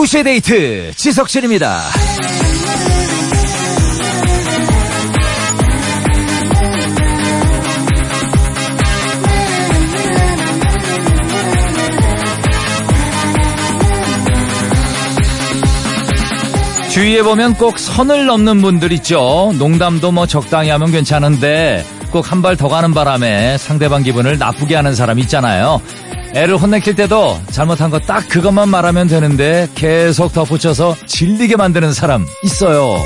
2시의 데이트 지석진입니다. 주위에 보면 꼭 선을 넘는 분들 있죠. 농담도 뭐 적당히 하면 괜찮은데 꼭 한 발 더 가는 바람에 상대방 기분을 나쁘게 하는 사람 있잖아요. 애를 혼내킬 때도 잘못한 거 딱 그것만 말하면 되는데 계속 덧붙여서 질리게 만드는 사람 있어요.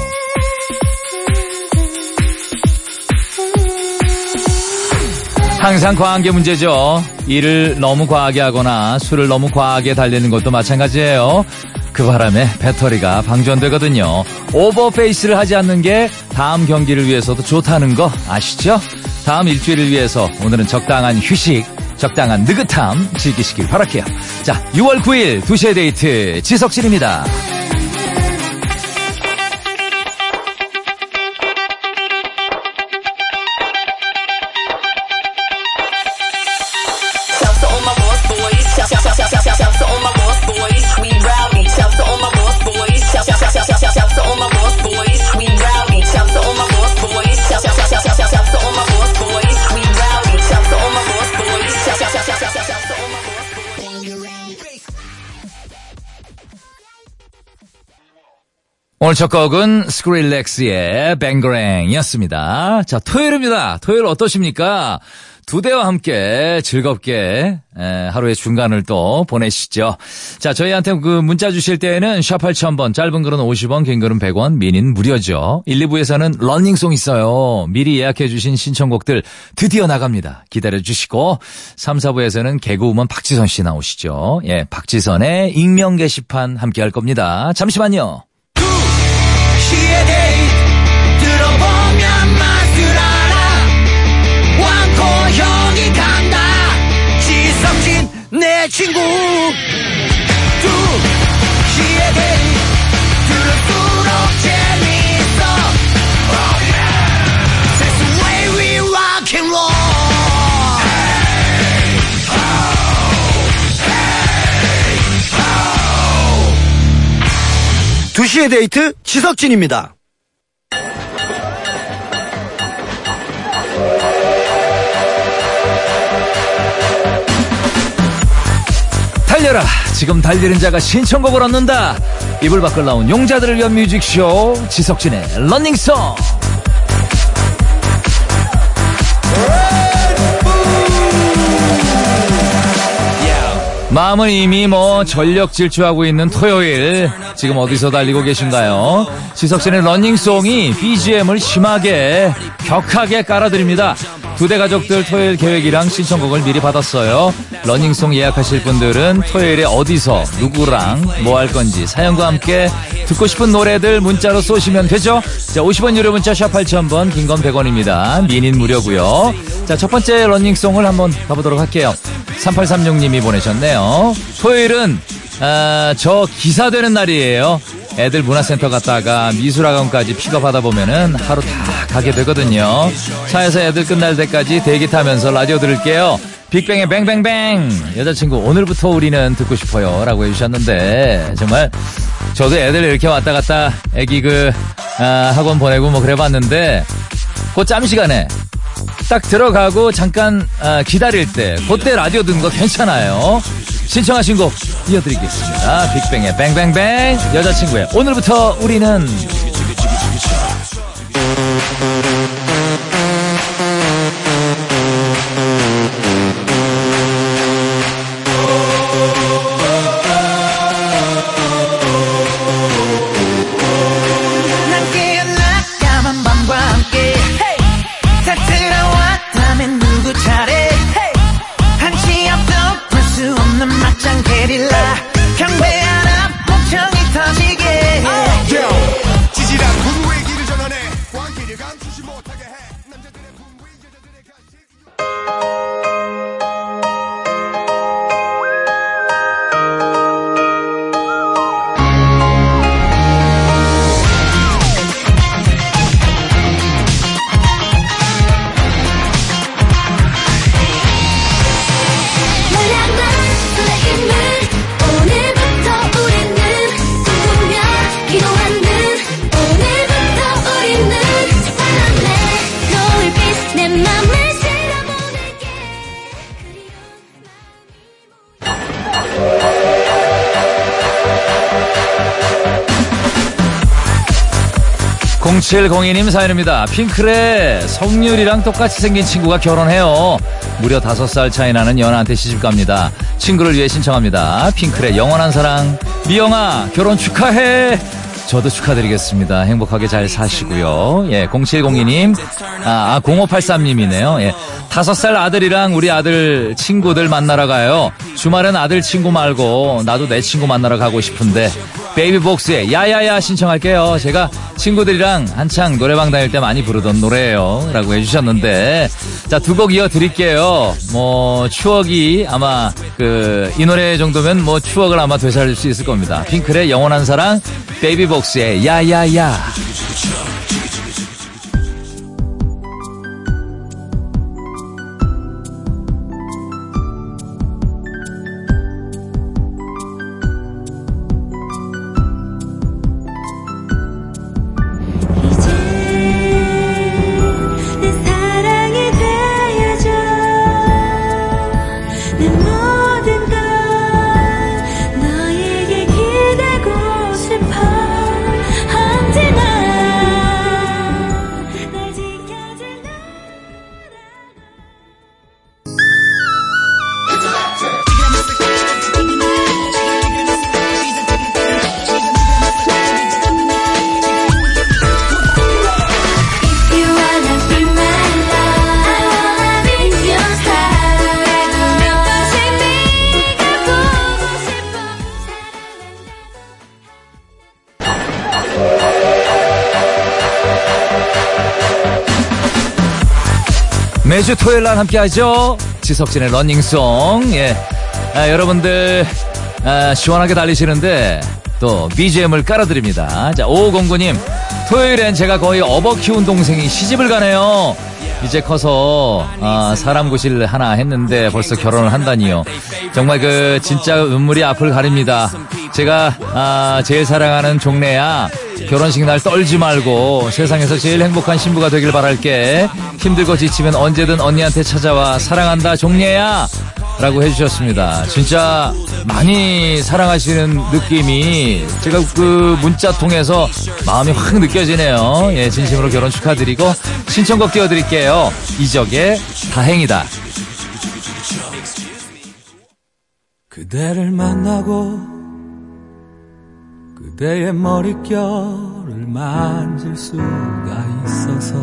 항상 과한 게 문제죠. 일을 너무 과하게 하거나 술을 너무 과하게 달리는 것도 마찬가지예요. 그 바람에 배터리가 방전되거든요. 오버페이스를 하지 않는 게 다음 경기를 위해서도 좋다는 거 아시죠? 다음 일주일을 위해서 오늘은 적당한 휴식, 적당한 느긋함 즐기시길 바랄게요. 자, 6월 9일 2시의 데이트 지석진입니다. 오늘 첫 곡은 Skrillex의 Bangarang이었습니다. 자, 토요일입니다. 토요일 어떠십니까? 두데와 함께 즐겁게 에, 하루의 중간을 또 보내시죠. 자, 저희한테 그 문자 주실 때에는 샵 8000번, 짧은 글은 50원, 긴 글은 100원, 미니는 무료죠. 1, 2부에서는 러닝송 있어요. 미리 예약해 주신 신청곡들 드디어 나갑니다. 기다려 주시고 3, 4부에서는 개그우먼 박지선 씨 나오시죠. 예, 박지선의 익명 게시판 함께 할 겁니다. 잠시만요. 내 친구 2시의 데이트 지석진입니다. 달려라. 지금 달리는 자가 신청곡을 얻는다. 이불 밖을 나온 용자들을 위한 뮤직쇼 지석진의 런닝송. 마음은 이미 뭐 전력 질주하고 있는 토요일 지금 어디서 달리고 계신가요? 지석진의 러닝송이 BGM을 심하게 격하게 깔아드립니다. 두데 가족들 토요일 계획이랑 신청곡을 미리 받았어요. 러닝송 예약하실 분들은 토요일에 어디서 누구랑 뭐 할 건지 사연과 함께 듣고 싶은 노래들 문자로 쏘시면 되죠. 자, 50원 유료 문자 샵 8000번 긴 건 100원입니다. 미니는 무료고요. 자, 첫 번째 러닝송을 한번 가보도록 할게요. 3836님이 보내셨네요. 토요일은 아, 저 기사 되는 날이에요. 애들 문화센터 갔다가 미술학원까지 픽업하다 보면은 하루 다 가게 되거든요. 차에서 애들 끝날 때까지 대기 타면서 라디오 들을게요. 빅뱅의 뱅뱅뱅 여자친구 오늘부터 우리는 듣고 싶어요 라고 해주셨는데 정말 저도 애들 이렇게 왔다 갔다 애기 그 아, 학원 보내고 뭐 그래 봤는데 그 짬 시간에 딱 들어가고 잠깐 아, 기다릴 때 그때 라디오 듣는 거 괜찮아요. 신청하신 곡 이어드리겠습니다. 빅뱅의 뱅뱅뱅 여자친구의 오늘부터 우리는 0702님 사연입니다. 핑클의 성률이랑 똑같이 생긴 친구가 결혼해요. 무려 5살 차이 나는 연하한테 시집 갑니다. 친구를 위해 신청합니다. 핑클의 영원한 사랑. 미영아, 결혼 축하해! 저도 축하드리겠습니다. 행복하게 잘 사시고요. 예, 0702님, 아, 아 0583님이네요. 예, 5살 아들이랑 우리 아들 친구들 만나러 가요. 주말엔 아들 친구 말고 나도 내 친구 만나러 가고 싶은데 베이비복스의 야야야 신청할게요. 제가 친구들이랑 한창 노래방 다닐 때 많이 부르던 노래예요. 라고 해주셨는데 자, 두 곡 이어 드릴게요. 뭐 추억이 아마 그 이 노래 정도면 뭐 추억을 아마 되살릴 수 있을 겁니다. 핑클의 영원한 사랑, 베이비복스의 야야야. 매주 토요일 날 함께 하죠. 지석진의 러닝송. 예. 아, 여러분들, 아, 시원하게 달리시는데, 또, BGM을 깔아드립니다. 자, 5509님. 토요일엔 제가 거의 어버 키운 동생이 시집을 가네요. 이제 커서, 아, 사람 구실 하나 했는데 벌써 결혼을 한다니요. 정말 그, 진짜 눈물이 앞을 가립니다. 제가, 아, 제일 사랑하는 종래야. 결혼식 날 떨지 말고 세상에서 제일 행복한 신부가 되길 바랄게. 힘들고 지치면 언제든 언니한테 찾아와 사랑한다 종례야 라고 해주셨습니다. 진짜 많이 사랑하시는 느낌이 제가 그 문자 통해서 마음이 확 느껴지네요. 예, 진심으로 결혼 축하드리고 신청곡 띄워드릴게요. 이적의 다행이다. 그대를 만나고 그대의 머릿결을 만질 수가 있어서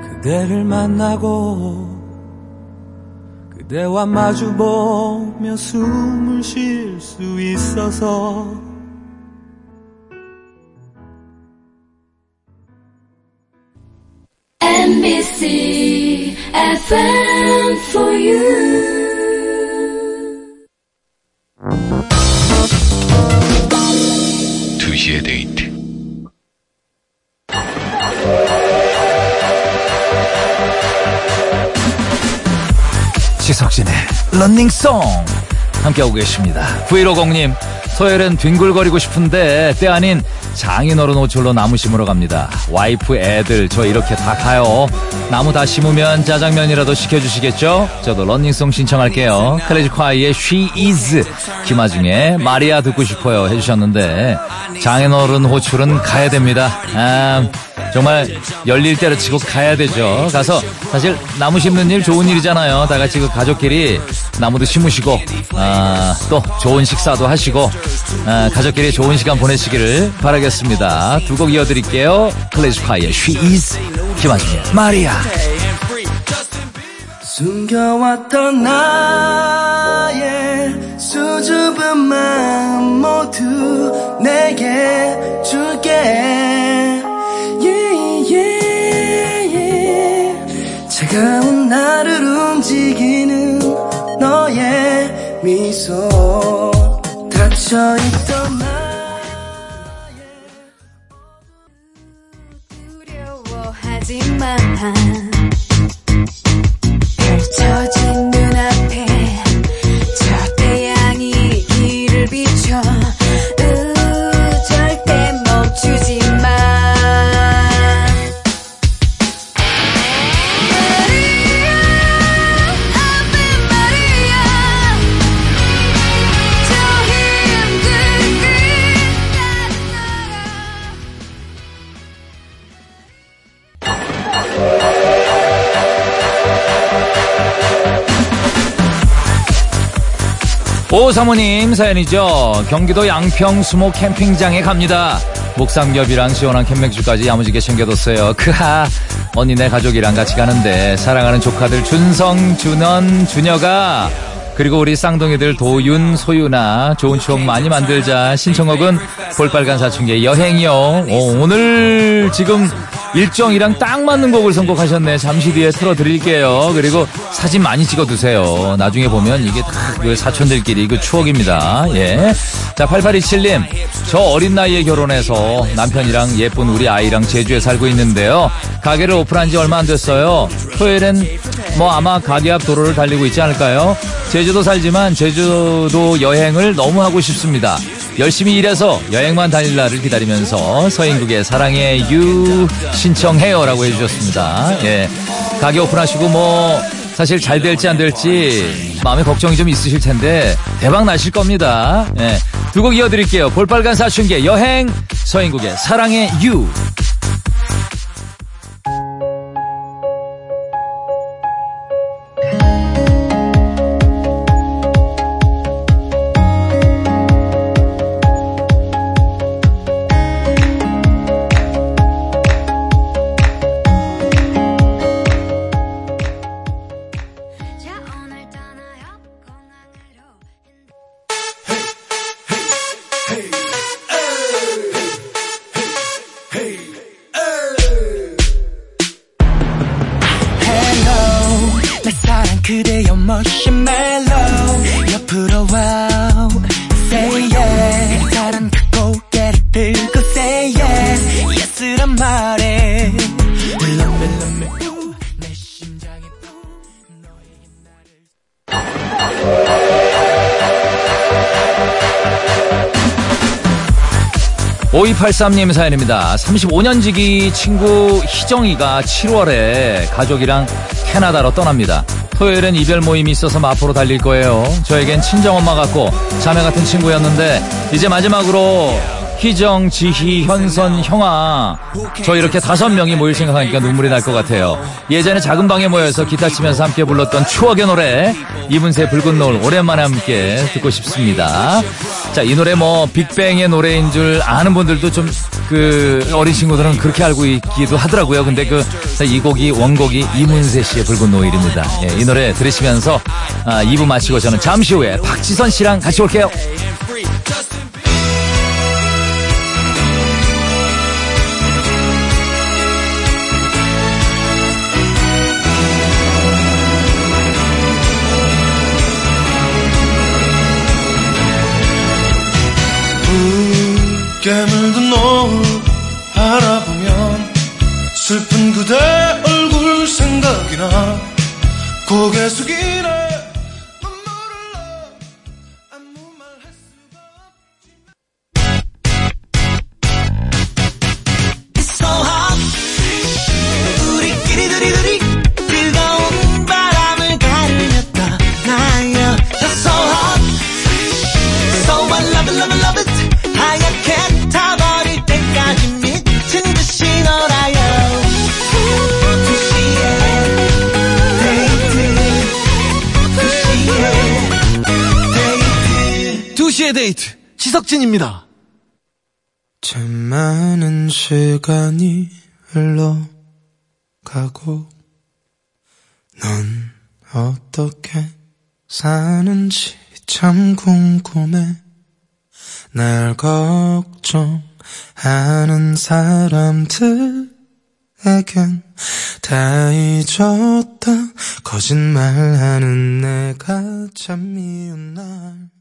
그대를 만나고 그대와 마주보며 숨을 쉴 수 있어서 MBC FM for you. 런닝송 함께하고 계십니다. 9150님 토요일엔 뒹굴거리고 싶은데 때 아닌 장인어른 호출로 나무 심으러 갑니다. 와이프 애들 저 이렇게 다 가요. 나무 다 심으면 짜장면이라도 시켜주시겠죠? 저도 런닝송 신청할게요. 클래식콰이의 She Is 김아중의 마리아 듣고 싶어요 해주셨는데 장인어른 호출은 가야 됩니다. 아, 정말 열릴 때를 치고 가야 되죠. 가서 사실 나무 심는 일 좋은 일이잖아요. 다 같이 그 가족끼리 나무도 심으시고 아, 또 좋은 식사도 하시고 아, 가족끼리 좋은 시간 보내시기를 바라겠습니다. 두 곡 이어드릴게요. 클래식화의 She Is 김아중의 마리아 숨겨왔던 나의 수줍은 마음 모두 내게 줄게 차가운 나를 움직이는 너의 미소. 닫혀있던 두려워하지만 오사모님 사연이죠. 경기도 양평 수목 캠핑장에 갑니다. 목삼겹이랑 시원한 캔맥주까지 야무지게 챙겨뒀어요. 크하. 언니네 가족이랑 같이 가는데 사랑하는 조카들 준성, 준원, 준여가 그리고 우리 쌍둥이들 도윤, 소윤아 좋은 추억 많이 만들자. 신청곡은 볼빨간 사춘기의 여행이요. 오, 오늘 지금 일정이랑 딱 맞는 곡을 선곡하셨네. 잠시 뒤에 틀어드릴게요. 그리고 사진 많이 찍어두세요. 나중에 보면 이게 다그 사촌들끼리 그 추억입니다. 예. 자, 8827님. 저 어린 나이에 결혼해서 남편이랑 예쁜 우리 아이랑 제주에 살고 있는데요. 가게를 오픈한 지 얼마 안 됐어요. 토요일엔 뭐 아마 가게 앞 도로를 달리고 있지 않을까요? 제주도 살지만 제주도 여행을 너무 하고 싶습니다. 열심히 일해서 여행만 다닐 날을 기다리면서 서인국의 사랑의 유 신청해요라고 해주셨습니다. 예. 가게 오픈하시고 뭐 사실 잘 될지 안 될지 마음에 걱정이 좀 있으실 텐데 대박 나실 겁니다. 예. 두곡 이어드릴게요. 볼빨간 사춘기의 여행 서인국의 사랑의 유 5283님 사연입니다. 35년 지기 친구 희정이가 7월에 가족이랑 캐나다로 떠납니다. 토요일엔 이별 모임이 있어서 마포로 달릴 거예요. 저에겐 친정엄마 같고 자매 같은 친구였는데 이제 마지막으로 희정, 지희, 현선, 형아 저 이렇게 다섯 명이 모일 생각하니까 눈물이 날 것 같아요. 예전에 작은 방에 모여서 기타 치면서 함께 불렀던 추억의 노래 이문세 붉은 노을 오랜만에 함께 듣고 싶습니다. 자, 이 노래 뭐 빅뱅의 노래인 줄 아는 분들도 좀 그 어린 친구들은 그렇게 알고 있기도 하더라고요. 근데 그 이 곡이 원곡이 이문세 씨의 붉은 노을입니다. 예, 이 노래 들으시면서 아, 2부 마치고 저는 잠시 후에 박지선 씨랑 같이 올게요. 데이트 2시의 데이트 지석진입니다. 참 많은 시간이 흘러가고 넌 어떻게 사는지 참 궁금해. 날 걱정하는 사람들에겐 다 잊었다. 거짓말하는 내가 참 미운 날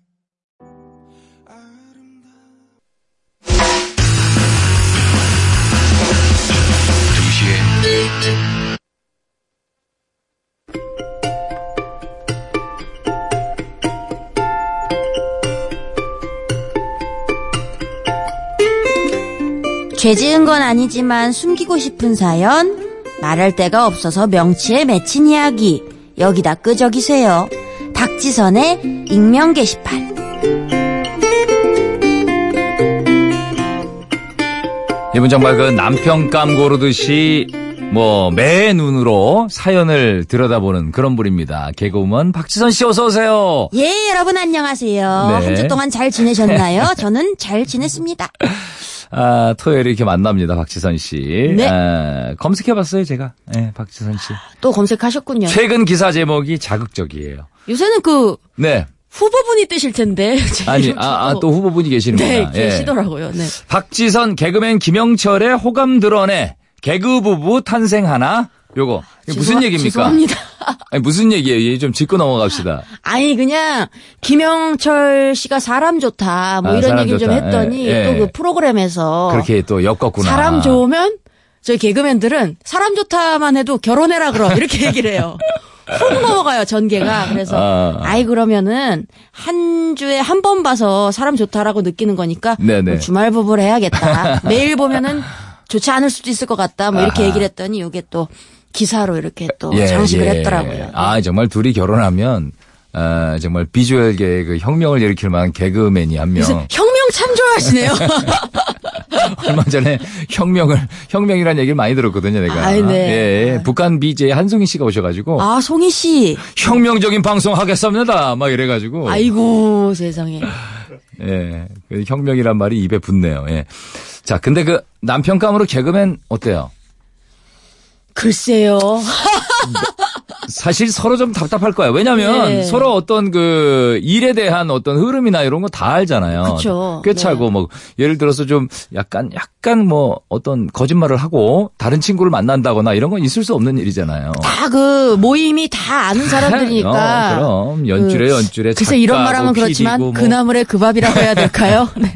죄 지은 건 아니지만 숨기고 싶은 사연, 말할 데가 없어서 명치에 맺힌 이야기, 여기다 끄적이세요. 박지선의 익명 게시판. 이분 정말 그 남편감 고르듯이 뭐, 매 눈으로 사연을 들여다보는 그런 분입니다. 개그우먼 박지선 씨 어서오세요. 예, 여러분 안녕하세요. 네. 한 주 동안 잘 지내셨나요? 저는 잘 지냈습니다. 아, 토요일에 이렇게 만납니다. 박지선 씨. 네. 아, 검색해봤어요, 제가. 네, 박지선 씨. 또 검색하셨군요. 최근 기사 제목이 자극적이에요. 요새는 그 네. 후보분이 뜨실 텐데. 제 아니, 아, 아. 또 후보분이 계시는구나. 네, 예. 계시더라고요. 네. 박지선 개그맨 김영철의 호감 드러내 개그 부부 탄생 하나? 요거 이게 무슨 죄송- 얘기입니까? 죄송합니다. 아니, 무슨 얘기예요? 이게 좀 짚고 넘어갑시다. 아니 그냥 김영철 씨가 사람 좋다 뭐 아, 이런 사람 얘기를 좀 좋다. 했더니 예, 예. 또 그 프로그램에서 그렇게 또 엮었구나. 사람 좋으면 저희 개그맨들은 사람 좋다만 해도 결혼해라 그럼 이렇게 얘기를 해요. 훅 넘어가요 전개가 그래서 아. 아이 그러면은 한 주에 한 번 봐서 사람 좋다라고 느끼는 거니까 네네. 뭐 주말 부부를 해야겠다 매일 보면은 좋지 않을 수도 있을 것 같다 뭐 이렇게 아하. 얘기를 했더니 이게 또 기사로 이렇게 또 예, 장식을 예. 했더라고요. 아, 정말 둘이 결혼하면 아, 정말 비주얼계의 그 혁명을 일으킬 만한 개그맨이 한 명. 혁명 참 좋아하시네요. 얼마 전에 혁명을 혁명이라는 얘기를 많이 들었거든요, 내가. 아이, 네. 예, 북한 BJ 한송희 씨가 오셔가지고 아 송희 씨, 혁명적인 방송 하겠습니다, 막 이래가지고. 아이고 세상에. 예, 그 혁명이란 말이 입에 붙네요. 예. 자, 근데 그 남편감으로 개그맨 어때요? 글쎄요. 사실 서로 좀 답답할 거예요. 왜냐면 네. 서로 어떤 그 일에 대한 어떤 흐름이나 이런 거 다 알잖아요. 그쵸. 꿰차고 뭐 예를 들어서 좀 약간 약간 뭐 어떤 거짓말을 하고 다른 친구를 만난다거나 이런 건 있을 수 없는 일이잖아요. 다 그 모임이 다 아는 사람들이니까. 어, 그럼 연줄에 그, 연줄에 글쎄 이런 말하면 그렇지만 뭐. 그 나물의 그 밥이라고 해야 될까요? 네.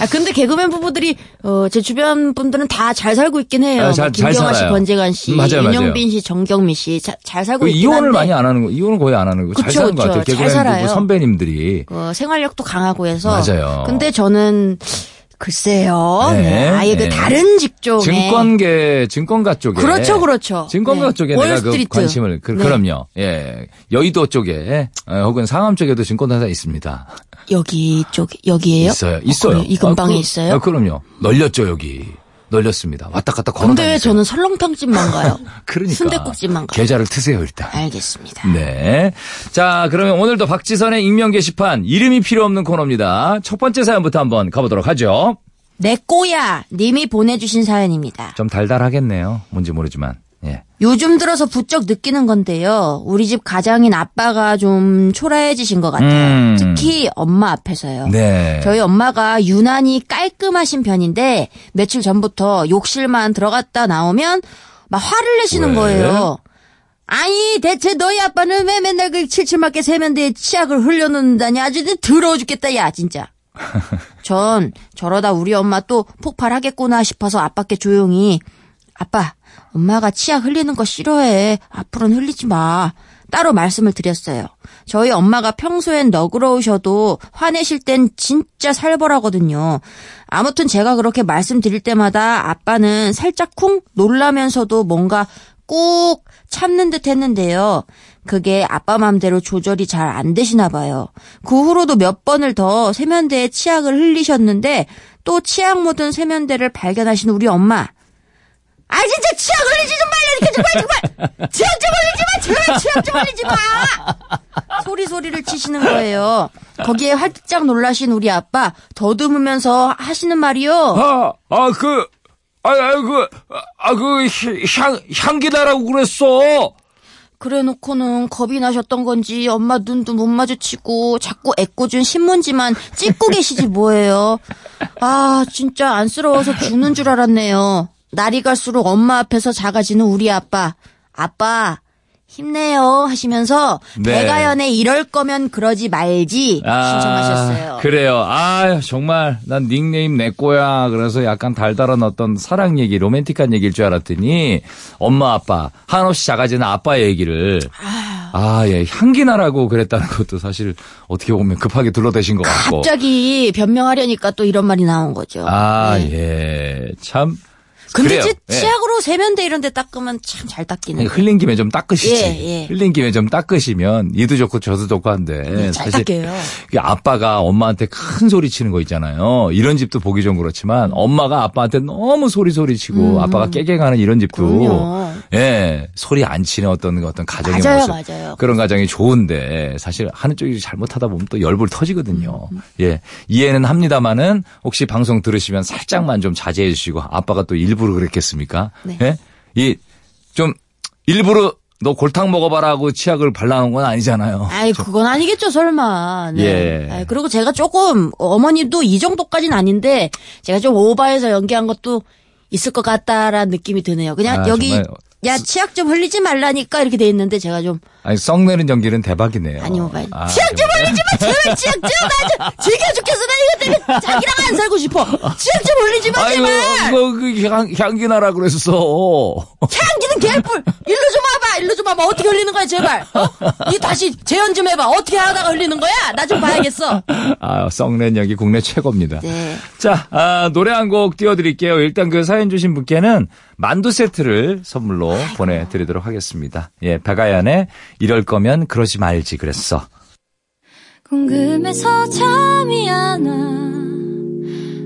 아 근데 개그맨 부부들이 어, 제 주변 분들은 다 잘 살고 있긴 해요. 아, 잘- 뭐잘 김경아 씨, 살아요. 권재관 씨, 맞아요, 맞아요. 윤영빈 씨, 정경미 씨잘 살고 그 있긴 이혼을 한데 많이 안 하는 거, 이혼은 거의 안 하는 거. 잘 그쵸, 사는 것 같아요. 그쵸. 잘 개그맨 살아요. 부부 선배님들이. 어, 생활력도 강하고 해서. 맞아요. 근데 저는 글쎄요. 네, 네, 아예 그 네. 다른 직종에 증권계, 증권가 쪽에. 그렇죠, 그렇죠. 증권가 네. 쪽에 내가 그 월스트리트. 관심을, 그, 네. 럼요 예. 여의도 쪽에, 어, 혹은 상암 쪽에도 증권회사 있습니다. 여기 쪽 여기에요? 있어요. 있어요. 그래요? 이 근방에 아, 그- 있어요? 아, 그럼요. 널렸죠, 여기. 널렸습니다. 왔다 갔다 걸어 근데 왜 저는 설렁탕집만 가요? 그러니까. 순대국집만 가요. 계좌를 트세요, 일단. 알겠습니다. 네. 자, 그러면 오늘도 박지선의 익명 게시판 이름이 필요 없는 코너입니다. 첫 번째 사연부터 한번 가보도록 하죠. 내 꼬야 님이 보내주신 사연입니다. 좀 달달하겠네요. 뭔지 모르지만. 예. 요즘 들어서 부쩍 느끼는 건데요. 우리 집 가장인 아빠가 좀 초라해지신 것 같아요. 음. 특히 엄마 앞에서요. 네. 저희 엄마가 유난히 깔끔하신 편인데 며칠 전부터 욕실만 들어갔다 나오면 막 화를 내시는 왜? 거예요. 아니 대체 너희 아빠는 왜 맨날 그 칠칠맞게 세면대에 치약을 흘려놓는다냐 아주 더러워 죽겠다 야 진짜. 전 저러다 우리 엄마 또 폭발하겠구나 싶어서 아빠께 조용히 아빠 엄마가 치약 흘리는 거 싫어해 앞으로는 흘리지 마 따로 말씀을 드렸어요 저희 엄마가 평소엔 너그러우셔도 화내실 땐 진짜 살벌하거든요 아무튼 제가 그렇게 말씀드릴 때마다 아빠는 살짝 쿵 놀라면서도 뭔가 꾹 참는 듯 했는데요. 그게 아빠 맘대로 조절이 잘 안 되시나 봐요. 그 후로도 몇 번을 더 세면대에 치약을 흘리셨는데 또 치약 묻은 세면대를 발견하신 우리 엄마. 아 진짜 치약 흘리지 좀 말라니까 정말 정말 치약 좀 흘리지 마 제발 치약 좀 흘리지 마 소리 소리를 치시는 거예요. 거기에 활짝 놀라신 우리 아빠 더듬으면서 하시는 말이요. 아, 아, 그, 아, 아, 그, 아, 그, 향, 향기 나라고 그랬어. 그래 놓고는 겁이 나셨던 건지 엄마 눈도 못 마주치고 자꾸 애꿎은 신문지만 찍고 계시지 뭐예요. 아 진짜 안쓰러워서 죽는 줄 알았네요. 날이 갈수록 엄마 앞에서 작아지는 우리 아빠. 아빠 힘내요 하시면서 네. 배가연에 이럴 거면 그러지 말지 신청하셨어요. 아, 그래요. 아, 정말 난 닉네임 내 거야. 그래서 약간 달달한 어떤 사랑 얘기, 로맨틱한 얘기일 줄 알았더니 엄마 아빠 한없이 작아지는 아빠의 얘기를 아, 예, 향기나라고 그랬다는 것도 사실 어떻게 보면 급하게 둘러대신 것 같고. 갑자기 변명하려니까 또 이런 말이 나온 거죠. 아, 네. 예. 참 근데 그래요. 치- 예. 치약으로 세면대 이런 데 닦으면 참 잘 닦이는. 흘린 김에 좀 닦으시지. 예, 예. 흘린 김에 좀 닦으시면 이도 좋고 저도 좋고 한데 네, 잘 사실 닦여요. 이게 아빠가 엄마한테 큰 소리 치는 거 있잖아요. 이런 집도 보기 좀 그렇지만 엄마가 아빠한테 너무 소리 소리 치고 아빠가 깨갱하는 이런 집도 음. 그럼요. 예 소리 안 치는 어떤 어떤 가정의 맞아요, 모습 맞아요. 그런 가정이 좋은데 사실 하는 쪽이 잘못하다 보면 또 열불 터지거든요. 음, 예 이해는 합니다만은 혹시 방송 들으시면 살짝만 좀 자제해 주시고 아빠가 또 일부 러 그랬겠습니까? 네. 예? 이좀 일부러 너 골탕 먹어봐라고 치약을 발라놓은 건 아니잖아요. 아이, 그건 아니겠죠, 설마. 네. 예. 아이, 그리고 제가 조금, 어머니도 이 정도까지는 아닌데, 제가 좀 오버해서 연기한 것도 있을 것 같다라는 느낌이 드네요. 그냥 아, 여기, 정말 야, 치약 좀 흘리지 말라니까 이렇게 돼 있는데, 제가 좀, 아니 썩내는 연기는 대박이네요. 아니, 뭐, 아, 치약 좀 흘리지 마! 제발 치약 좀! 나 좀, 즐겨 죽겠어! 나 자기랑 안 살고 싶어! 치약 좀 흘리지 마, 아이고, 제발! 이거 그 향, 향기 나라 그랬어. 향기는 개뿔! 일로 좀 와봐! 일로 좀 와봐! 어떻게 흘리는 거야, 제발! 어? 이 다시 재현 좀 해봐! 어떻게 하다가 흘리는 거야? 나 좀 봐야겠어! 아, 썩낸 연기 국내 최고입니다. 네. 자, 아, 노래 한 곡 띄워드릴게요. 일단 그 사연 주신 분께는 만두 세트를 선물로 보내드리도록 하겠습니다. 예, 백아연의 이럴 거면 그러지 말지 그랬어. 궁금해서 잠이 안 와.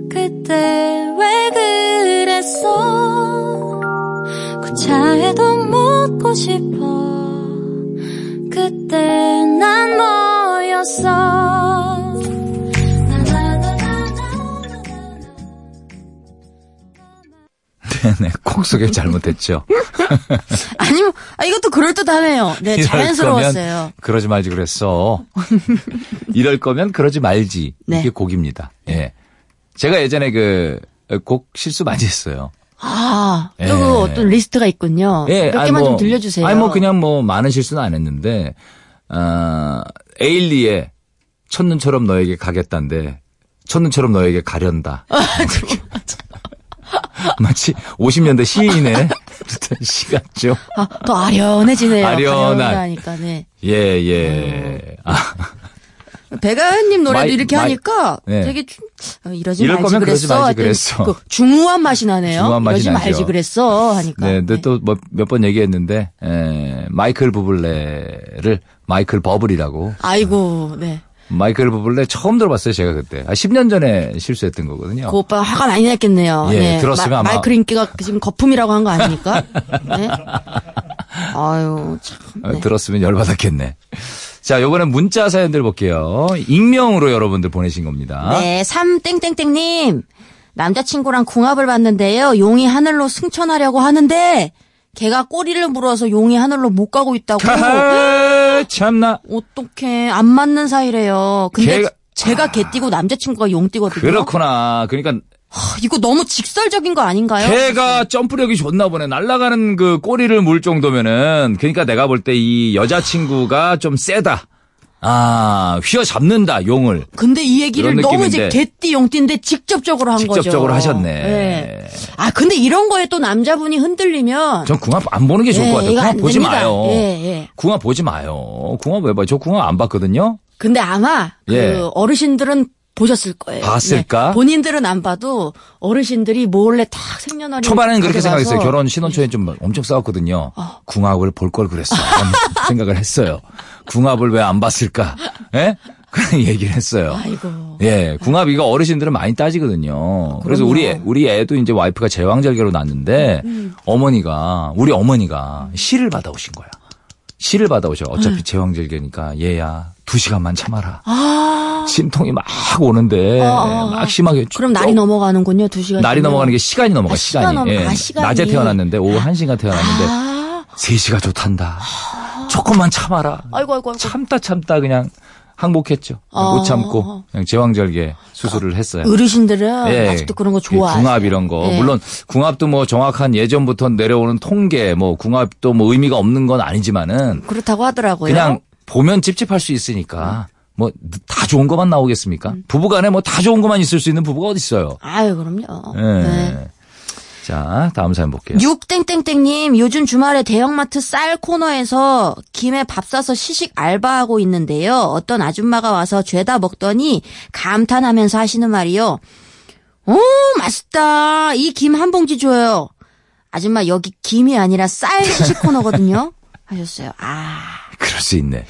그때 왜 그랬어? 구차해도 묻고 싶어. 그때 난 뭐였어? 네네, 곡 소개 잘못했죠. 아니, 뭐, 아, 이것도 그럴듯하네요. 네, 이럴 자연스러웠어요. 거면 그러지 말지 그랬어. 이럴 거면 그러지 말지. 네. 이게 곡입니다. 예. 제가 예전에 그 곡 실수 많이 했어요. 아, 또 예. 그 어떤 리스트가 있군요. 몇 아니, 개만 뭐, 좀 들려주세요. 아니 뭐 그냥 뭐 많은 실수는 안 했는데 아 에일리의 첫눈처럼 너에게 가겠다인데 첫눈처럼 너에게 가련다. 마치 50년대 시인의 듯한 시 같죠. 아, 더 아련해지네요. 아련한. 아련하니까, 네. 예, 예. 아, 백아연님 노래도 마이- 이렇게 마이- 하니까 네. 되게 좀, 어, 이러지 이럴 말지 거면 그랬어. 그러지 말지 그랬어. 그 중후한 맛이 나네요. 중후한 맛이 이러지 나죠. 말지 그랬어. 하니까. 네, 근데 또 뭐 몇 번 얘기했는데 에, 마이클 부블레를 마이클 버블이라고. 아이고, 네. 마이클 부블레 처음 들어봤어요, 제가 그때. 아, 10년 전에 실수했던 거거든요. 그 오빠 화가 많이 났겠네요. 예, 네. 들었으면 아마- 마이클 인기가 지금 거품이라고 한 거 아닙니까? 네. 아유, 참. 어, 네. 들었으면 열받았겠네. 자, 요번엔 문자 사연들 볼게요. 익명으로 여러분들 보내신 겁니다. 네, 삼땡땡땡님. 남자친구랑 궁합을 봤는데요. 용이 하늘로 승천하려고 하는데, 걔가 꼬리를 물어서 용이 하늘로 못 가고 있다고. 하하, 참나. 어떡해. 안 맞는 사이래요. 근데 걔가- 제가 개 띠고 남자친구가 용 띠거든요. 그렇구나. 그러니까 하, 이거 너무 직설적인 거 아닌가요? 걔가 점프력이 좋나 보네. 날아가는 그 꼬리를 물 정도면은 그러니까 내가 볼 때 이 여자친구가 좀 세다. 아, 휘어잡는다, 용을. 근데 이 얘기를 너무 이제. 개띠 용띠인데 직접적으로 한 거죠. 직접적으로 하셨네. 네. 아 근데 이런 거에 또 남자분이 흔들리면 전 궁합 안 보는 게 좋을 예, 것 같아요. 궁합 안 보지 됩니다. 마요. 예, 예. 궁합 보지 마요. 궁합 왜 봐요? 저 궁합 안 봤거든요. 근데 아마 예. 그 어르신들은 보셨을 거예요. 봤을까? 네. 본인들은 안 봐도 어르신들이 몰래 탁 생년월일 초반에는 그렇게 생각했어요. 결혼 신혼초에 좀 엄청 싸웠거든요. 어. 궁합을 볼 걸 그랬어. 생각을 했어요. 궁합을 왜 안 봤을까? 예? 그런 얘기를 했어요. 아이고. 예, 궁합 이거 어르신들은 많이 따지거든요. 그래서 우리 애- 우리 애도 이제 와이프가 제왕절개로 낳았는데 음. 어머니가 우리 어머니가 시를 받아오신 거야. 시를 받아오셔. 어차피 네. 제왕절개니까 얘야 두 시간만 참아라. 아. 심통이 막 오는데 아, 아. 막 심하게 그럼 날이 쭉 넘어가는군요. 두 시간. 날이 넘어가는 게 시간이 넘어가 아, 시간이. 시간 넘어- 예. 아, 시간이. 낮에 태어났는데 오후 1시가 태어났는데 아. 3시가 좋단다. 조금만 참아라. 아이고 아이고 아이고. 참다 참다 그냥 항복했죠. 아. 못 참고 그냥 제왕절개 수술을 했어요. 어르신들은 예. 아직도 그런 거그 좋아하세요. 궁합 이런 거. 예. 물론 궁합도 뭐 정확한 예전부터 내려오는 통계 뭐 궁합도 뭐 의미가 없는 건 아니지만은 그렇다고 하더라고요. 그냥 보면 찝찝할 수 있으니까 뭐 다 좋은 것만 나오겠습니까? 음. 부부간에 뭐 다 좋은 것만 있을 수 있는 부부가 어디 있어요? 아유 그럼요. 예. 네. 자, 다음 사연 볼게요. 육땡땡땡님 요즘 주말에 대형마트 쌀 코너에서 김에 밥 싸서 시식 알바하고 있는데요. 어떤 아줌마가 와서 죄다 먹더니 감탄하면서 하시는 말이요. 오 맛있다. 이 김 한 봉지 줘요. 아줌마 여기 김이 아니라 쌀 시식 코너거든요. 하셨어요. 아, 그럴 수 있네.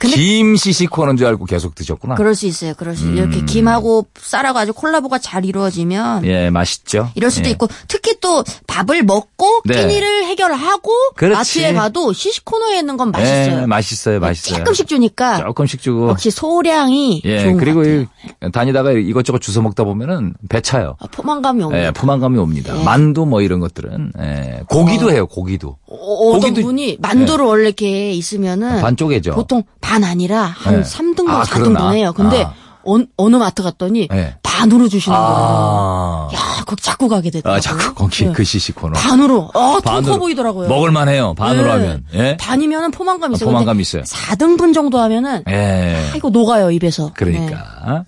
김 시시코는 줄 알고 계속 드셨구나. 그럴 수 있어요. 그럴 수 이렇게 음. 김하고 쌀하고 아주 콜라보가 잘 이루어지면 예, 맛있죠. 이럴 수도 예. 있고 특히 또 밥을 먹고 네. 끼니를 해결하고 그렇지. 마트에 가도 시식 코너에 있는 건 맛있어요. 예, 맛있어요, 맛있어요. 조금씩 주니까 조금씩 주고. 역시 소량이 예, 좋은 그리고 것 같아요. 이- 다니다가 이것저것 주워 먹다 보면은 배 차요. 아, 포만감이 없는. 예, 포만감이 옵니다. 예. 만두 뭐 이런 것들은 예, 고기도 해요, 고기도. 어, 고기도- 분이 만두를 원래 이렇게 있으면은 반 쪼개죠. 보통 반 아니라 한 네. 3등분, 아, 4등분 그러나? 해요. 근데 아. 어, 어느 마트 갔더니 네. 반으로 주시는 거예요. 아, 야, 거기 자꾸 가게 되더라고요. 아 자꾸 거기 네. 그 시시 코너. 반으로. 아, 반으로. 통커 보이더라고요. 먹을만 해요. 반으로 네. 하면. 예. 반이면은 포만감 아, 있어요. 포만감 있어요. 4등분 정도 하면은 예. 아이고 녹아요 입에서. 네. 그러니까.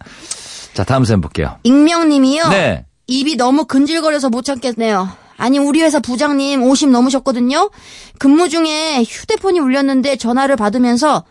자, 다음 사연 볼게요. 익명 님이요. 네. 입이 너무 근질거려서 못 참겠네요. 아니 우리 회사 부장님 50 넘으셨거든요. 근무 중에 휴대폰이 울렸는데 전화를 받으면서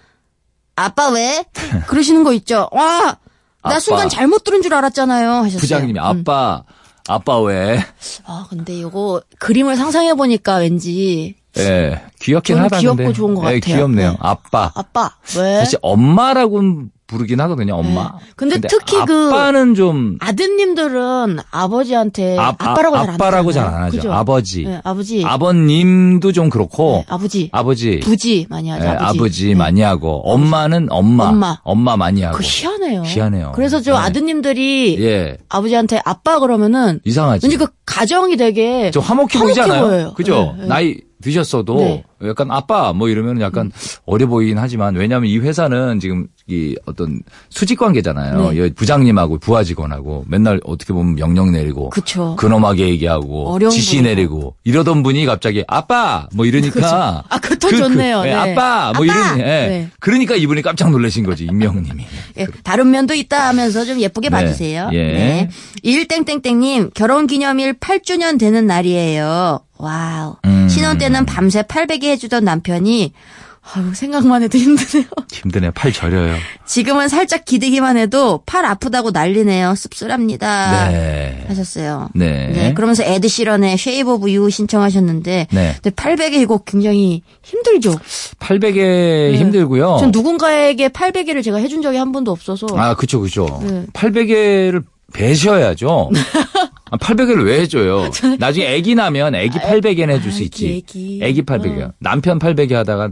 아빠 왜? 그러시는 거 있죠. 와, 나 아빠. 순간 잘못 들은 줄 알았잖아요. 하셨어요. 부장님이 음. 아빠, 아빠 왜? 아 근데 이거 그림을 상상해 보니까 왠지 예. 귀엽긴 저는 하다. 귀엽고 근데. 좋은 것 예, 같아요. 귀엽네요. 네. 아빠. 아빠 왜? 사실 엄마라고는 부르긴 하거든요. 엄마. 네. 근데 특히 그- 아빠는 좀 아드님들은 아버지한테 아, 아, 빠라고 아, 잘안 아빠라고 잘. 안 하죠. 그죠? 아버지. 네, 아버지. 아버님도 좀 그렇고 네, 아버지. 아버지. 부지 많이 하죠. 예, 아버지. 아버지 네. 많이 하고 엄마는 엄마. 엄마. 많이 하고. 그 희한해요. 희한해요. 그래서 저 네. 아드님들이 예. 아버지한테 아빠 그러면은 이상하지. 왠지 그 가정이 되게 좀 화목해 화목해 보이잖아요. 보여요. 그죠? 네, 네. 나이 드셨어도 네. 약간 아빠 뭐 이러면 약간 어려 보이긴 하지만 왜냐하면 이 회사는 지금 이 어떤 수직 관계잖아요. 네. 이 부장님하고 부하 직원하고 맨날 어떻게 보면 명령 내리고 그쵸. 근엄하게 얘기하고 어려운 지시 분이고. 내리고 이러던 분이 갑자기 아빠 뭐 이러니까 아, 그더 좋네요. 예, 네. 아빠 뭐 아빠! 이러니 예. 네. 그러니까 이분이 깜짝 놀라신 거지 임명님이. 예, 다른 면도 있다 하면서 좀 예쁘게 네. 봐주세요. 예. 네. 1땡땡땡님, 결혼 기념일 8주년 되는 날이에요. 와우. 음. 신혼 때는 밤새 팔 베개 해주던 남편이, 아유, 생각만 해도 힘드네요. 힘드네요. 팔 저려요. 지금은 살짝 기대기만 해도 팔 아프다고 난리네요. 씁쓸합니다. 네. 하셨어요. 네. 그러면서 에드 시런의 Shape of You 신청하셨는데, 네. 근데 팔베개 이거 굉장히 힘들죠. 팔베개 힘들고요. 네. 전 누군가에게 팔베개를 제가 해준 적이 한 번도 없어서. 아, 그쵸, 그쵸. 네. 팔베개를 베셔야죠. 아, 팔베개를 왜 해줘요? 나중에 애기 나면 애기 팔베개는 해줄 수 있지. 애기. 애기 팔베개. 어. 남편 남편 팔베개 하다가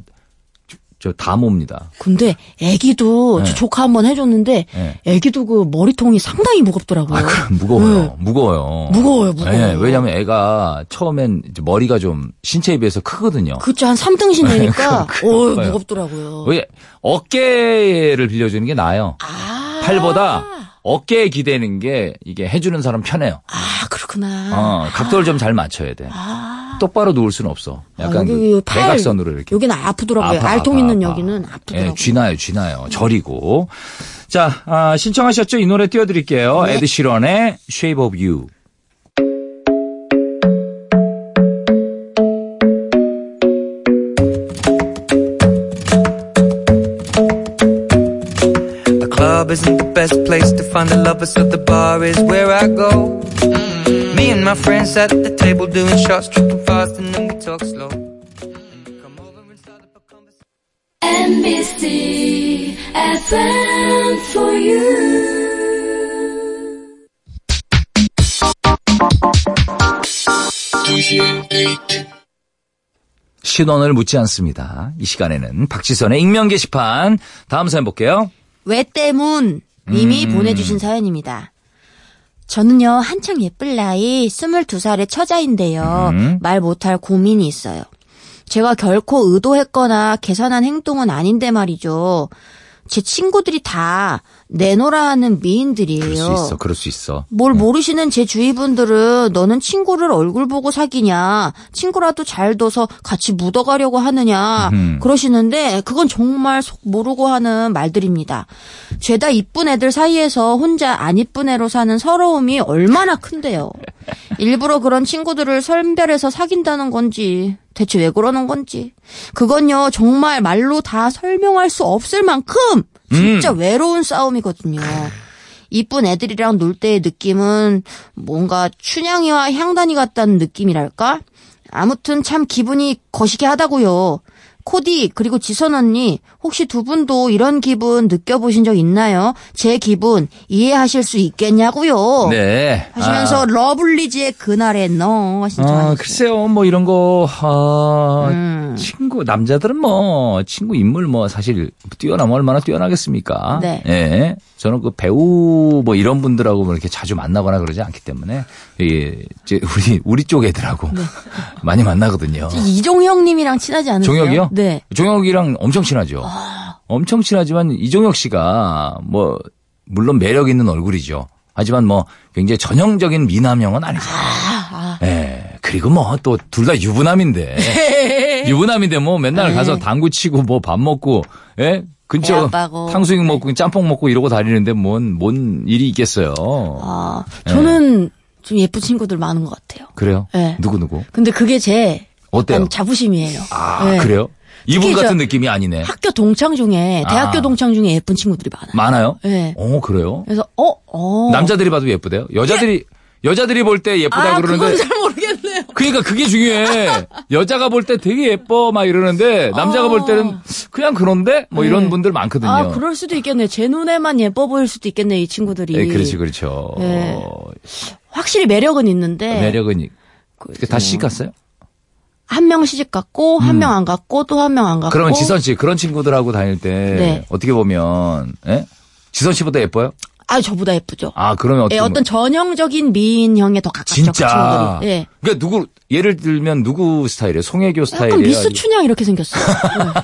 저다 몹니다. 근데 애기도 네. 저 조카 한 번 해줬는데 네. 애기도 그 머리통이 상당히 무겁더라고요. 아, 그럼 무거워요. 네. 무거워요. 무거워요, 무거워요. 네, 왜냐면 애가 처음엔 이제 머리가 좀 신체에 비해서 크거든요. 그쵸 한 3등신 되니까 그- 오 그거요. 무겁더라고요. 왜 어깨를 빌려주는 게 나아요. 아 팔보다 어깨에 기대는 게 이게 해주는 사람 편해요. 아 그렇구나. 어, 각도를 좀 잘 맞춰야 돼. 아, 똑바로 누울 수는 없어. 약간 아, 여기 그 팔 대각선으로 이렇게. 여기는 아프더라고요. 아파, 알통 아파, 있는 아파. 여기는 아프더라고요. 예, 쥐나요, 쥐나요. 저리고. 자, 아, 신청하셨죠? 이 노래 띄워드릴게요. 네. 에드 시런의 Shape of You. Find the lovers, so the bar is where I go. Me and my friends at the table doing shots, tripping fast, and then we talk slow. Come over and start up a conversation. NBC FM for you. 신원을 묻지 않습니다. 이 시간에는 박지선의 익명 게시판. 다음 사연 볼게요. 왜 때문 님이 음. 보내주신 사연입니다. 저는요, 한창 예쁠 나이 22살의 처자인데요. 음. 말 못할 고민이 있어요. 제가 결코 의도했거나 계산한 행동은 아닌데 말이죠. 제 친구들이 다 내노라 하는 미인들이에요. 그럴 수 있어, 그럴 수 있어. 뭘 모르시는 제 주위 분들은 너는 친구를 얼굴 보고 사귀냐, 친구라도 잘 둬서 같이 묻어가려고 하느냐, 음. 그러시는데 그건 정말 속 모르고 하는 말들입니다. 죄다 이쁜 애들 사이에서 혼자 안 이쁜 애로 사는 서러움이 얼마나 큰데요. 일부러 그런 친구들을 선별해서 사귄다는 건지, 대체 왜 그러는 건지. 그건요, 정말 말로 다 설명할 수 없을 만큼 진짜 외로운 싸움이거든요. 이쁜 애들이랑 놀 때의 느낌은 뭔가 춘향이와 향단이 같다는 느낌이랄까? 아무튼 참 기분이 거시기 하다고요. 코디 그리고 지선 언니 혹시 두 분도 이런 기분 느껴보신 적 있나요? 제 기분 이해하실 수 있겠냐고요. 네. 하시면서 아, 러블리즈의 그날의 너 신청하셨어요. 어, 글쎄요, 뭐 이런 거, 아, 음. 친구, 남자들은 뭐, 친구 인물 뭐, 사실, 뛰어나면 얼마나 뛰어나겠습니까? 네. 예. 저는 그 배우 뭐 이런 분들하고 뭐 이렇게 자주 만나거나 그러지 않기 때문에, 이, 이제 우리, 우리 쪽 애들하고 네. 많이 만나거든요. 이종형님이랑 친하지 않으세요? 종혁이요? 네. 종혁이랑 엄청 친하죠. 엄청 친하지만 이종혁 씨가 뭐 물론 매력 있는 얼굴이죠. 하지만 뭐 굉장히 전형적인 미남형은 아니죠. 예. 그리고 뭐 또 둘 다 유부남인데. 유부남인데 뭐 맨날 가서 네. 당구 치고 뭐 밥 먹고 예? 배 근처. 탕수육 먹고 짬뽕 먹고 이러고 다니는데 뭔뭔 일이 있겠어요. 아, 저는 좀 예쁜 친구들 많은 것 같아요. 그래요? 네. 누구 누구? 근데 그게 제 어때요? 자부심이에요. 아, 네. 그래요? 이분 같은 느낌이 아니네. 학교 동창 중에 대학교 아. 동창 중에 예쁜 친구들이 많아요. 많아요? 네. 어, 그래요? 그래서 어, 어. 남자들이 봐도 예쁘대요? 여자들이 여자들이 볼 때 예쁘다 아, 그러는데 그건 잘 모르겠네요. 그러니까 그게 중요해. 여자가 볼 때 되게 예뻐 막 이러는데 남자가 볼 때는 그냥 그런데 뭐 이런 네. 분들 많거든요. 아, 그럴 수도 있겠네. 제 눈에만 예뻐 보일 수도 있겠네, 이 친구들이. 네, 그렇지 그렇죠. 네. 확실히 매력은 있는데 매력은 이- 그다 시집 갔어요? 한 명 시집 갔고 한 명 안 갔고 또 한 명 안 갔고. 음. 그러면 지선 씨 그런 친구들하고 다닐 때 네. 어떻게 보면 예? 지선 씨보다 예뻐요? 아, 저보다 예쁘죠. 아 그러면 어떻게 예, 어떤 전형적인 미인형에 더 가깝죠. 그 진짜. 친구들이. 예. 그러니까 누구 예를 들면 누구 스타일이에요? 송혜교 스타일이에요? 약간 미스 춘향 이렇게 생겼어요.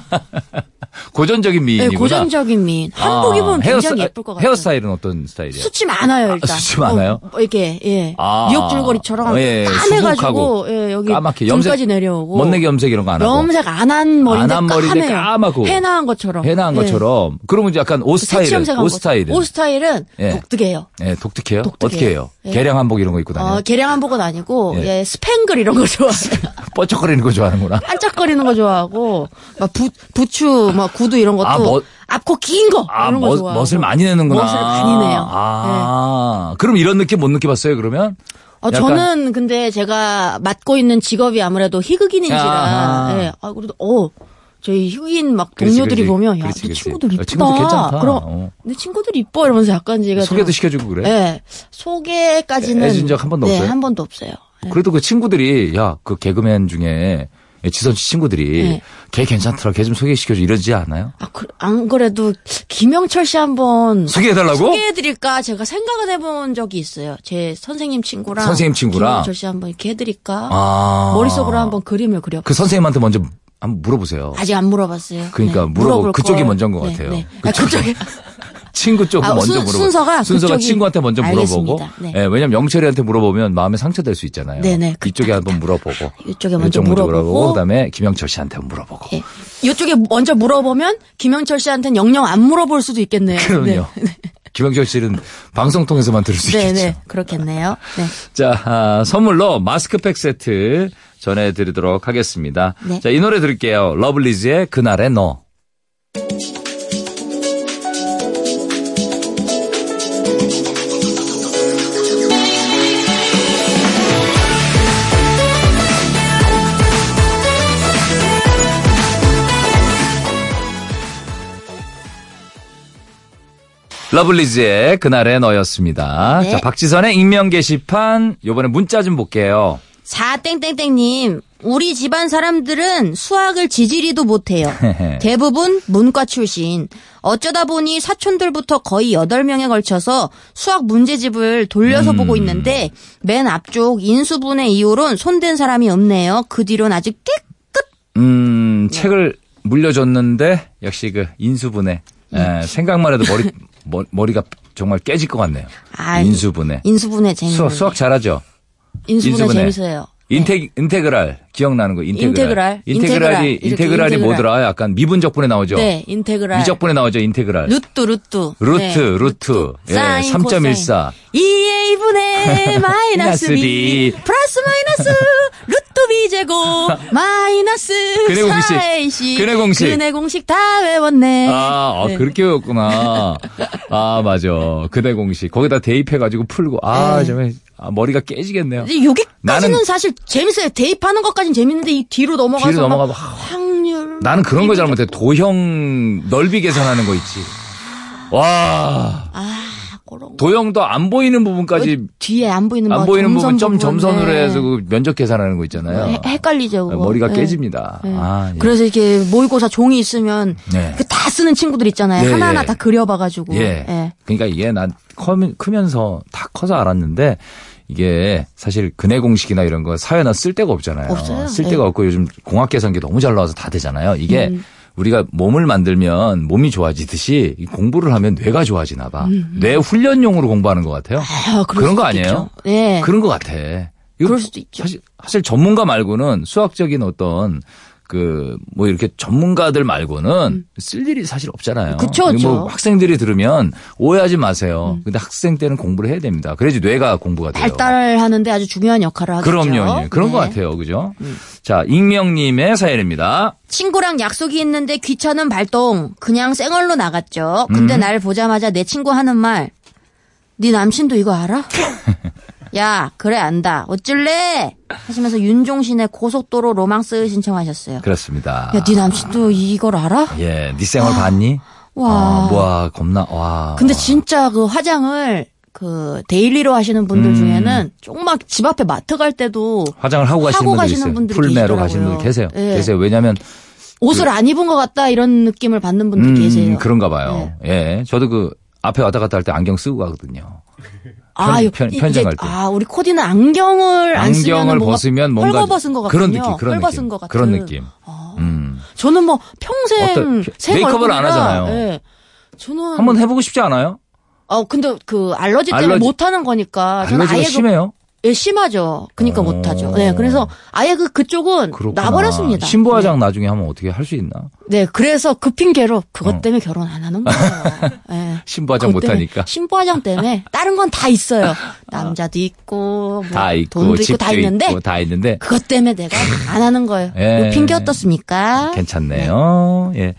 고전적인 네, 미인이구나. 고전적인 미인. 한복 아, 입으면 굉장히 헤어스타- 예쁠 것 같아요. 헤어스타일은 어떤 스타일이에요? 수치 많아요, 일단. 아, 수치 많아요? 어, 이렇게, 예. 아. 미역줄거리처럼 예, 까매가지고, 예, 여기 까맣게 등까지 내려오고. 멋내기 염색 이런 거 안 하고 염색 안 한 머리인데 안한 머리인데. 까맣고. 해나한 것처럼. 해나한 예. 것처럼 그러면 이제 약간 옷 색치 스타일은 옷 거. 스타일은 옷 스타일은 예. 독특해요. 예, 독특해요? 독특해요. 어떻게 해요? 예. 개량 한복 이런 거 입고 다녀요? 어, 개량 한복은 아니고, 예. 예, 스팽글 이런 거 좋아해요. 뻐쩍거리는 거 좋아하는구나. 반짝거리는 거 좋아하고, 막 부, 부추, 막 구두 이런 것도, 아, 멋- 앞코 긴 거, 아, 이런 거 멋, 좋아하고. 멋을 많이 내는구나. 멋을 많이 내요. 아, 그럼 이런 느낌 못 느껴봤어요, 그러면? 어, 저는 근데 제가 맡고 있는 직업이 아무래도 희극인인지라. 예, 아, 그래도, 어, 저희 희극인 막 그렇지, 동료들이 그렇지. 보면, 야, 그렇지, 내 그렇지. 친구들 어, 이쁘다. 친구들 괜찮다. 그럼, 어. 내 친구들 이뻐 이러면서 약간 제가. 소개도 좀- 시켜주고 그래? 예, 소개까지는. 해준 적 한 번도 네, 없어요? 한 번도 없어요. 예. 그래도 그 친구들이, 야, 그 개그맨 중에 지선 씨 친구들이 네. 걔 괜찮더라, 걔 좀 소개시켜줘 이러지 않아요? 아, 그, 안 그래도 김영철 씨 한번 소개해달라고? 소개해드릴까 제가 생각은 해본 적이 있어요. 제 선생님 친구랑 선생님 친구랑? 김영철 씨 한번 이렇게 해드릴까? 아. 머릿속으로 한번 그림을 그려. 그 선생님한테 먼저 한번 물어보세요. 아직 안 물어봤어요. 그러니까 네, 물어보 그쪽이 걸. 먼저인 것 네, 같아요. 네. 아, 그쪽이. 친구 쪽 아, 먼저 순- 물어보. 순서가 순서가 그쪽이- 친구한테 먼저 물어보고. 네. 예, 왜냐면 영철이한테 물어보면 마음에 상처될 수 있잖아요. 네네. 이쪽에 한번 물어보고. 이쪽에 먼저 이쪽 물어보고. 그다음에 김영철 씨한테 물어보고. 예. 이쪽에 먼저 물어보면 김영철 씨한테는 영영 안 물어볼 수도 있겠네요. 그럼요. 김영철 씨는 방송 통해서만 들을 수 네, 있겠죠. 네, 그렇겠네요. 네. 자, 아, 선물로 마스크팩 세트 전해드리도록 하겠습니다. 네. 자, 이 노래 들을게요. 러블리즈의 그날의 너. 러블리즈의 그날의 너였습니다. 네. 자, 박지선의 익명 게시판 요번에 문자 좀 볼게요. 4땡땡땡님, 우리 집안 사람들은 수학을 지지리도 못해요. 대부분 문과 출신. 어쩌다 보니 사촌들부터 거의 8명에 걸쳐서 수학 문제집을 돌려서 보고 있는데 맨 앞쪽 인수분해 이후론 손댄 사람이 없네요. 그 뒤론 아직 깨끗. 음, 네. 책을 물려줬는데 역시 그 인수분해. 에, 생각만 해도 머리 머, 머리가 정말 깨질 것 같네요. 아, 인수분해. 인수분해 재밌 수학, 수학 잘하죠. 인수분해, 인수분해. 재밌어요. 인테 인테그랄 기억나는 거 인테그랄. 인테그랄. 인테그랄이 인테그랄. 인테그랄이 인테그랄. 뭐더라? 약간 미분적분에 나오죠. 네, 인테그랄. 미적분에 나오죠. 인테그랄. 루트, 루트. 루트, 네, 루트. 예, 사인, 3.14. 2a분의 마이너스 b B. 플러스 마이너스 루트 b 제곱 마이너스 근해 공식. 4ac 근해 공식. 근해 공식 다 외웠네. 아, 아, 네. 그렇게 외웠구나. 아, 맞아. 그대 공식. 거기다 대입해가지고 풀고, 아, 네. 정말, 아, 머리가 깨지겠네요. 여기까지는 나는- 사실 재밌어요. 대입하는 것까지는 재밌는데 이 뒤로 넘어가서 뒤로 막 넘어가면 확률 나는 그런 거 잘못해. 도형 넓이 계산하는 거 있지. 와. 아. 도형도 안 보이는 부분까지, 뒤에 안 보이는 안뭐 보이는 부분 점 점선 점선으로 해서 네. 그 면적 계산하는 거 있잖아요. 해- 헷갈리죠. 그거. 머리가 네. 깨집니다. 네. 아, 예. 그래서 이렇게 모의고사 종이 있으면 네. 그다 쓰는 친구들 있잖아요. 예, 하나하나 예. 다 그려봐가지고. 예. 예. 그러니까 이게 난 크면서 다 커서 알았는데 이게 사실 근해 공식이나 이런 거 사회나 쓸 데가 없잖아요. 없어요. 쓸 예. 데가 없고 요즘 공학 계산기 너무 잘 나와서 다 되잖아요. 이게 음. 우리가 몸을 만들면 몸이 좋아지듯이 이 공부를 하면 뇌가 좋아지나 봐. 뇌 훈련용으로 공부하는 것 같아요. 음, 아, 그런 거 아니에요? 예. 그런 것 같아. 그럴 수도 있죠. 사실, 사실 전문가 말고는 수학적인 어떤 그 뭐 이렇게 전문가들 말고는 쓸 일이 사실 없잖아요. 음. 그쵸, 뭐 그쵸. 음. 학생들이 들으면 오해하지 마세요. 근데 학생 때는 공부를 해야 됩니다. 그래야지 뇌가 공부가 돼요. 발달하는데 아주 중요한 역할을 하겠죠. 그럼요. 예. 그런 네. 것 같아요. 그죠? 자, 익명님의 사연입니다. 친구랑 약속이 있는데 귀찮은 발동. 그냥 쌩얼로 나갔죠. 근데 음. 날 보자마자 내 친구 하는 말. 네 남친도 이거 알아? 야, 그래 안다. 어쩔래? 하시면서 윤종신의 고속도로 로망스 신청하셨어요. 그렇습니다. 야, 네 남친도 이걸 알아? 예, 네 생얼 봤니? 와. 아, 와, 겁나, 와. 근데 진짜 그 화장을 그 daily로 하시는 분들 음. 중에는 조금만 집 앞에 마트 갈 때도 화장을 하고 가시는 하고 분들 가시는 있어요. 계시더라고요. 가시는 분들 계세요. 예. 계세요. 왜냐면 옷을 안 입은 것 같다 이런 느낌을 받는 분들 계세요. 음, 네. 그런가 봐요. 예. 저도 그 앞에 왔다 갔다 할 때 안경 쓰고 가거든요. 아, 편- 갈 때. 아, 우리 코디는 안경을 안 안경을 벗으면 뭔가 헐거벗은 것 같군요. 그런 느낌, 그런 헐벗은 느낌. 것 같은. 그런 느낌. 음. 저는 뭐 평생 어떤- 생 메이크업을 안 하잖아요. 예. 저는 한번 해보고 싶지 않아요? 어 근데 그 알러지 때문에 알러지- 못 하는 거니까 저는 알러지가 아예 그- 심해요? 예, 심하죠. 그러니까 어. 못 하죠. 네, 그래서 아예 그 그쪽은 그렇구나. 놔버렸습니다. 신부화장 나중에 하면 어떻게 할 수 있나? 네, 그래서 그 핑계로 그것 어. 때문에 결혼 안 하는 거예요. 예. 신부화장 못하니까. 신부화장 때문에 다른 건 다 있어요. 남자도 있고, 뭐 다 있고, 돈도 있고 다 있는데 있고, 다 있는데. 그것 때문에 내가 안 하는 거예요. 예. 이 핑계 어떻습니까? 괜찮네요. 예.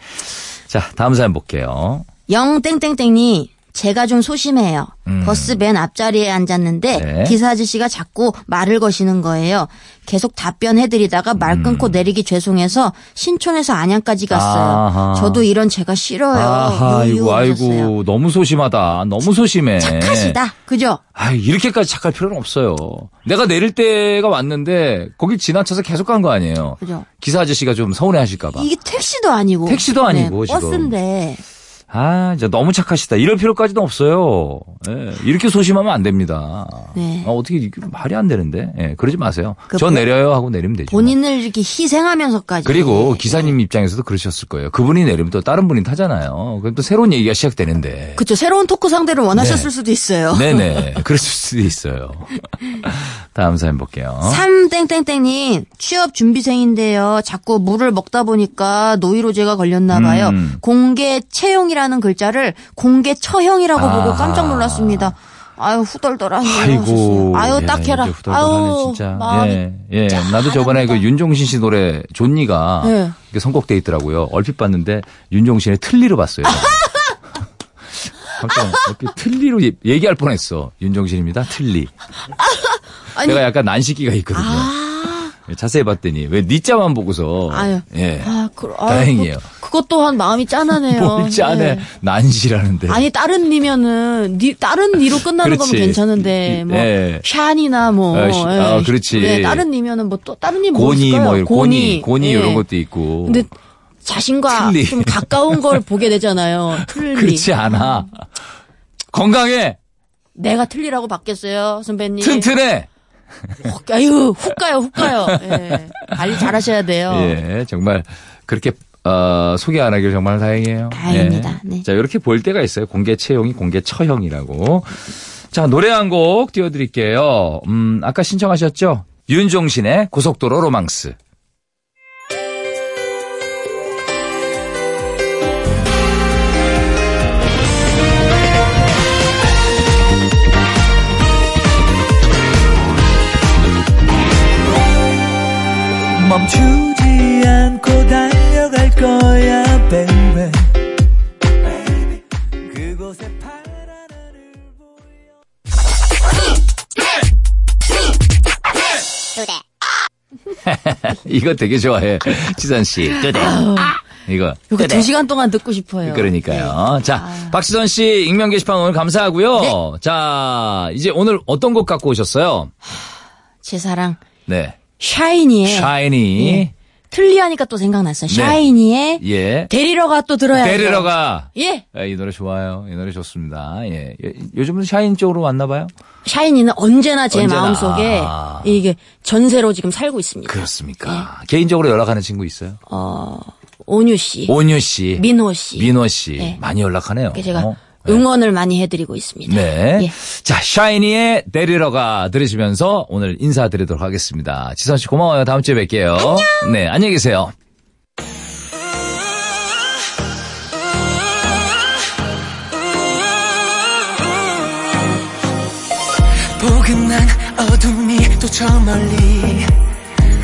자, 다음 사연 볼게요. 영땡땡땡이 제가 좀 소심해요. 음. 버스 맨 앞자리에 앉았는데 네. 기사 아저씨가 자꾸 말을 거시는 거예요. 계속 답변해드리다가 말 끊고 내리기 죄송해서 신촌에서 안양까지 갔어요. 음. 아하. 저도 이런 제가 싫어요. 아하, 아이고. 아이고, 너무 소심하다. 너무 소심해. 착하시다. 그죠? 아 이렇게까지 착할 필요는 없어요. 내가 내릴 때가 왔는데, 거길 지나쳐서 계속 간 거 아니에요. 그죠? 기사 아저씨가 좀 서운해 하실까봐. 이게 택시도 아니고. 택시도 아니고, 지금. 버스인데. 아, 진짜 너무 착하시다. 이럴 필요까지는 없어요. 예, 이렇게 소심하면 안 됩니다. 네. 아, 어떻게 이게 말이 안 되는데? 예, 그러지 마세요. 그저 본- 내려요 하고 내리면 되죠. 본인을 이렇게 희생하면서까지. 그리고 기사님 입장에서도 그러셨을 거예요. 그분이 내리면 또 다른 분이 타잖아요. 그럼 또 새로운 얘기가 시작되는데. 그쵸. 새로운 토크 상대를 원하셨을 네. 수도 있어요. 네네. 그랬을 수도 있어요. 다음 사연 볼게요. 삼땡땡땡님 취업 준비생인데요. 자꾸 물을 먹다 보니까 노이로제가 걸렸나 봐요. 음. 공개 채용이라 는 글자를 공개 처형이라고 보고 아하. 깜짝 놀랐습니다. 아유 후덜덜하네요. 아이고. 아유 예, 딱해라. 후덜덜하네, 아유 진짜. 마음이 예, 예. 나도 저번에 그 윤종신 씨 노래 존니가 네. 이게 선곡돼 있더라고요. 얼핏 봤는데 윤종신의 틀리로 봤어요. 깜짝 어떻게 틀리로 예- 얘기할 뻔했어. 윤종신입니다. 틀리. 아니 내가 약간 난시기가 있거든요. 예, 자세히 봤더니 왜 니자만 보고서 아유. 예. 아, 그, 아유, 다행이에요. 그, 그것 또한 마음이 짠하네요. 뭘 짜네 네. 난시라는데. 아니 다른 니면은 니 다른 니로 끝나는. 거면 괜찮은데 뭐 예. 샨이나 뭐 어, 시- 예. 아, 그렇지. 네, 다른 니면은 뭐 또 다른 니 고니? 뭐 이런 고니 고니 예. 이런 것도 있고. 근데 자신과 틀리. 좀 가까운 걸 보게 되잖아요. 틀리. 그렇지 않아. 건강해. 내가 틀리라고 바뀌었어요, 선배님. 튼튼해. 훅, 아유, 훅 가요, 훅 가요. 예. 관리 잘하셔야 돼요. 예, 정말 그렇게 어, 소개 안 하길 정말 다행이에요. 다행입니다. 예. 네. 자, 이렇게 볼 때가 있어요. 공개 채용이 공개 처형이라고. 자, 노래 한 곡 띄워드릴게요. 음, 아까 신청하셨죠? 윤종신의 고속도로 로망스. 멈추 지 않고 달려갈 거야 baby 그곳 곳에 파란 하늘 보여 이거 되게 좋아해. 지선 씨. 뜨대. 이거. 이거. 두 시간 동안 듣고 싶어요. 그러니까요. 네. 자, 아. 박시선 씨 익명 게시판 오늘 감사하고요. 자, 이제 오늘 어떤 곡 갖고 오셨어요? 제 사랑 네. 샤이니의 샤이니. 예. 틀리하니까 또 생각났어요. 샤이니의 예. 데리러가 또 들어야죠. 데리러 가. 예. 아, 이 노래 좋아요. 이 노래 좋습니다. 예. 요- 요즘은 샤이니 쪽으로 왔나 봐요? 샤이니는 언제나 제 언제나. 마음속에 아. 이게 전세로 지금 살고 있습니다. 그렇습니까? 개인적으로 연락하는 친구 있어요? 어, 온유 씨, 온유 씨. 민호 씨. 민호 씨. 네. 많이 연락하네요. 이렇게 제가 어, 네. 응원을 많이 해드리고 있습니다. 네. 예. 자, 샤이니의 데리러 가 들으시면서 오늘 인사드리도록 하겠습니다. 지선 씨 고마워요. 다음 주에 뵐게요. 네, 안녕히 계세요. 포근한 어둠이 또 저 멀리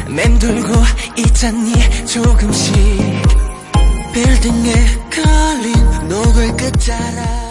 맴돌고 있잖니 조금씩 빌딩에 걸린 노을 끝자락